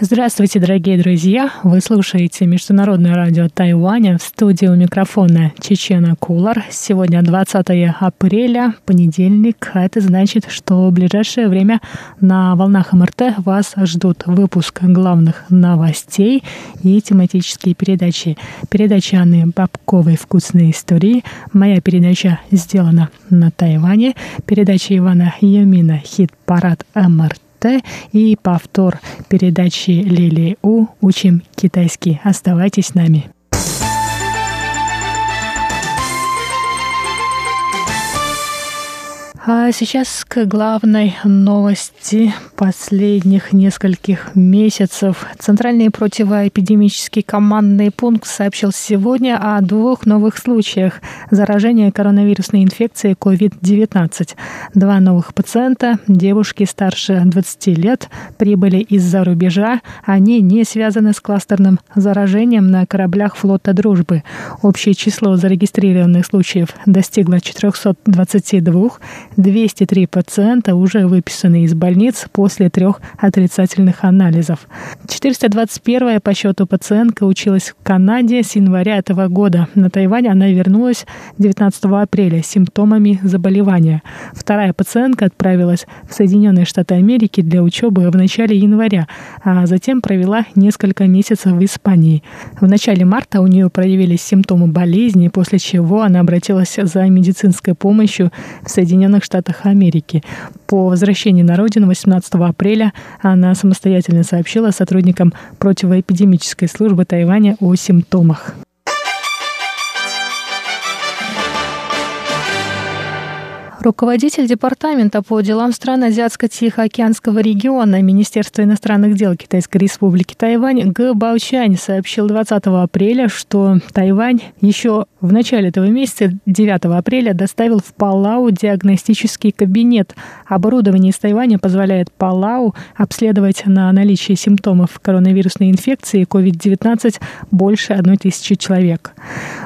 Здравствуйте, дорогие друзья! Вы слушаете Международное радио Тайваня в студии у микрофона Чечена Кулар. Сегодня 20 апреля, понедельник, а это значит, что в ближайшее время на волнах МРТ вас ждут выпуск главных новостей и тематические передачи. Передача Анны Бабковой «Вкусные истории», моя передача сделана на Тайване, передача Ивана Юмина «Хит-парад МРТ», Т и повтор передачи Лили У «Учим китайский». Оставайтесь с нами. А сейчас к главной новости последних нескольких месяцев. Центральный противоэпидемический командный пункт сообщил сегодня о двух новых случаях заражения коронавирусной инфекцией COVID-19. Два новых пациента, девушки старше 20 лет, прибыли из-за рубежа. Они не связаны с кластерным заражением на кораблях флота «Дружбы». Общее число зарегистрированных случаев достигло 422, 203 пациента уже выписаны из больниц после трех отрицательных анализов. 421 по счету пациентка училась в Канаде с января этого года. На Тайвань она вернулась 19 апреля с симптомами заболевания. Вторая пациентка отправилась в Соединенные Штаты Америки для учебы в начале января, а затем провела несколько месяцев в Испании. В начале марта у нее проявились симптомы болезни, после чего она обратилась за медицинской помощью в Соединенных Штатах Америки. По возвращении на родину 18 апреля она самостоятельно сообщила сотрудникам противоэпидемической службы Тайваня о симптомах. Руководитель Департамента по делам стран Азиатско-Тихоокеанского региона Министерства иностранных дел Китайской Республики Тайвань Г. Баучань сообщил 20 апреля, что Тайвань еще в начале этого месяца, 9 апреля, доставил в Палау диагностический кабинет. Оборудование из Тайваня позволяет Палау обследовать на наличие симптомов коронавирусной инфекции COVID-19 больше одной тысячи человек.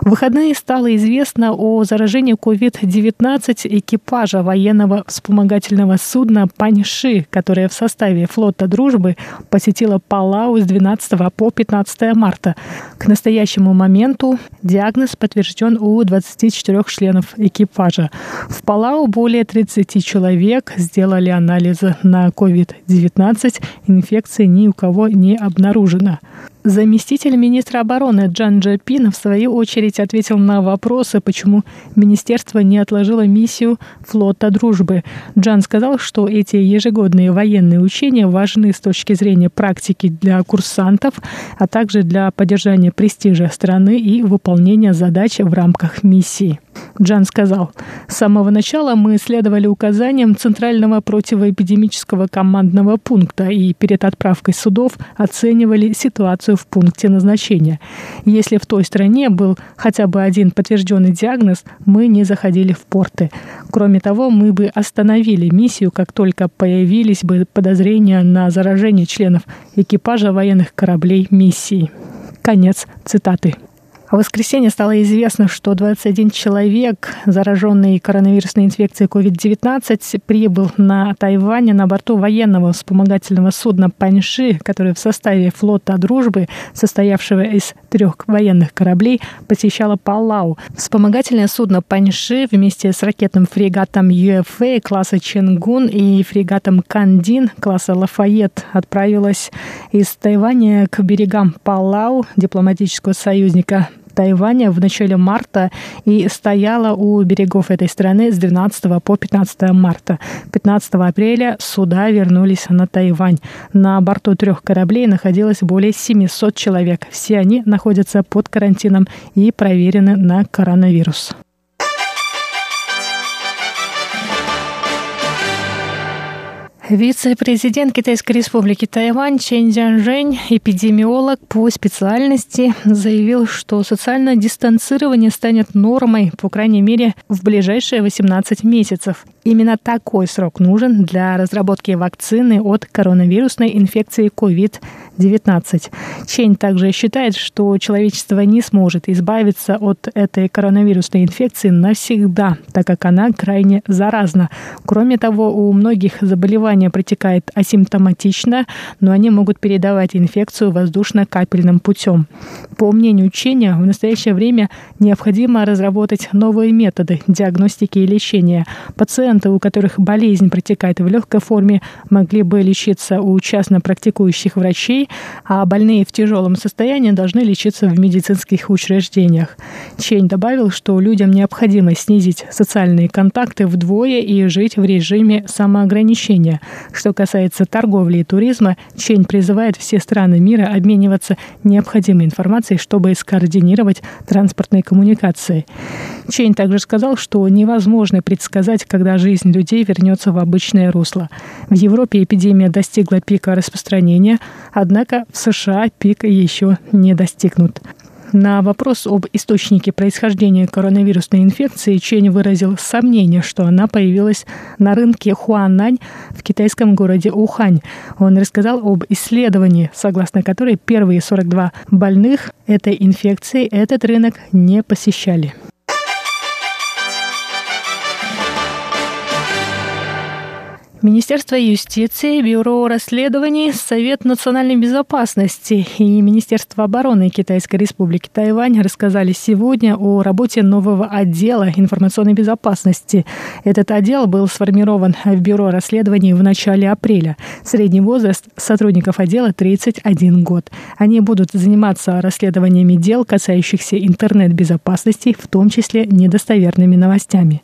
В выходные стало известно о заражении COVID-19 экипажа военного вспомогательного судна «Паньши», которое в составе флота «Дружбы» посетило Палау с 12 по 15 марта. К настоящему моменту диагноз подтвержден у 24 членов экипажа. В Палау более 30 человек сделали анализы на COVID-19. Инфекции ни у кого не обнаружено. Заместитель министра обороны Джан Джапин в свою очередь ответил на вопросы, почему министерство не отложило миссию флота дружбы. Джан сказал, что эти ежегодные военные учения важны с точки зрения практики для курсантов, а также для поддержания престижа страны и выполнения задач в рамках миссии. Джан сказал, с самого начала мы следовали указаниям Центрального противоэпидемического командного пункта и перед отправкой судов оценивали ситуацию в пункте назначения. Если в той стране был хотя бы один подтвержденный диагноз, мы не заходили в порты. Кроме того, мы бы остановили миссию, как только появились бы подозрения на заражение членов экипажа военных кораблей миссии. Конец цитаты. В воскресенье стало известно, что 21 человек, зараженный коронавирусной инфекцией COVID-19, прибыл на Тайвань на борту военного вспомогательного судна «Паньши», которое в составе флота «Дружбы», состоявшего из трех военных кораблей, посещало Палау. Вспомогательное судно «Паньши» вместе с ракетным фрегатом «ЮФА» класса «Ченгун» и фрегатом «Кандин» класса «Лафайет» отправилось из Тайваня к берегам Палау, дипломатического союзника Тайваня в начале марта и стояла у берегов этой страны с 12 по 15 марта. 15 апреля суда вернулись на Тайвань. На борту трех кораблей находилось более 700 человек. Все они находятся под карантином и проверены на коронавирус. Вице-президент Китайской республики Тайвань Чен Дзянжэнь, эпидемиолог по специальности, заявил, что социальное дистанцирование станет нормой, по крайней мере, в ближайшие 18 месяцев. Именно такой срок нужен для разработки вакцины от коронавирусной инфекции COVID-19. Чень также считает, что человечество не сможет избавиться от этой коронавирусной инфекции навсегда, так как она крайне заразна. Кроме того, у многих заболевания протекает асимптоматично, но они могут передавать инфекцию воздушно-капельным путем. По мнению Ченя, в настоящее время необходимо разработать новые методы диагностики и лечения. Пациенты, у которых болезнь протекает в легкой форме, могли бы лечиться у частно практикующих врачей, а больные в тяжелом состоянии должны лечиться в медицинских учреждениях. Чень добавил, что людям необходимо снизить социальные контакты вдвое и жить в режиме самоограничения. Что касается торговли и туризма, Чень призывает все страны мира обмениваться необходимой информацией, чтобы скоординировать транспортные коммуникации. Чень также сказал, что невозможно предсказать, когда жизнь людей вернется в обычное русло. В Европе эпидемия достигла пика распространения, однако в США пик еще не достигнут. На вопрос об источнике происхождения коронавирусной инфекции Чень выразил сомнение, что она появилась на рынке Хуанань в китайском городе Ухань. Он рассказал об исследовании, согласно которой первые 42 больных этой инфекцией этот рынок не посещали. Министерство юстиции, Бюро расследований, Совет национальной безопасности и Министерство обороны Китайской республики Тайвань рассказали сегодня о работе нового отдела информационной безопасности. Этот отдел был сформирован в Бюро расследований в начале апреля. Средний возраст сотрудников отдела 31 год. Они будут заниматься расследованиями дел, касающихся интернет-безопасности, в том числе недостоверными новостями.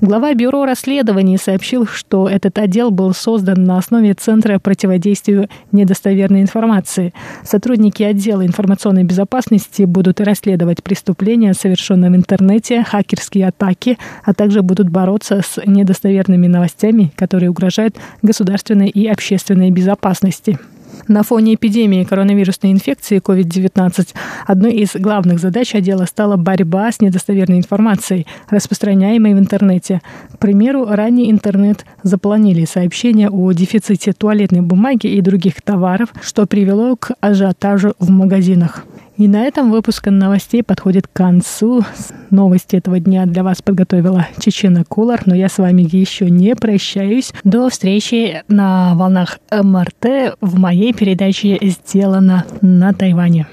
Глава Бюро расследований сообщил, что этот отдел был создан на основе Центра противодействию недостоверной информации. Сотрудники отдела информационной безопасности будут расследовать преступления, совершенные в интернете, хакерские атаки, а также будут бороться с недостоверными новостями, которые угрожают государственной и общественной безопасности. На фоне эпидемии коронавирусной инфекции COVID-19 одной из главных задач отдела стала борьба с недостоверной информацией, распространяемой в интернете. К примеру, ранее интернет запланили сообщения о дефиците туалетной бумаги и других товаров, что привело к ажиотажу в магазинах. И на этом выпуск новостей подходит к концу. Новости этого дня для вас подготовила Чечена Кулар, но я с вами еще не прощаюсь. До встречи на волнах МРТ в моей передаче «Сделано на Тайване».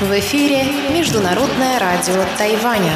В эфире Международное радио Тайваня.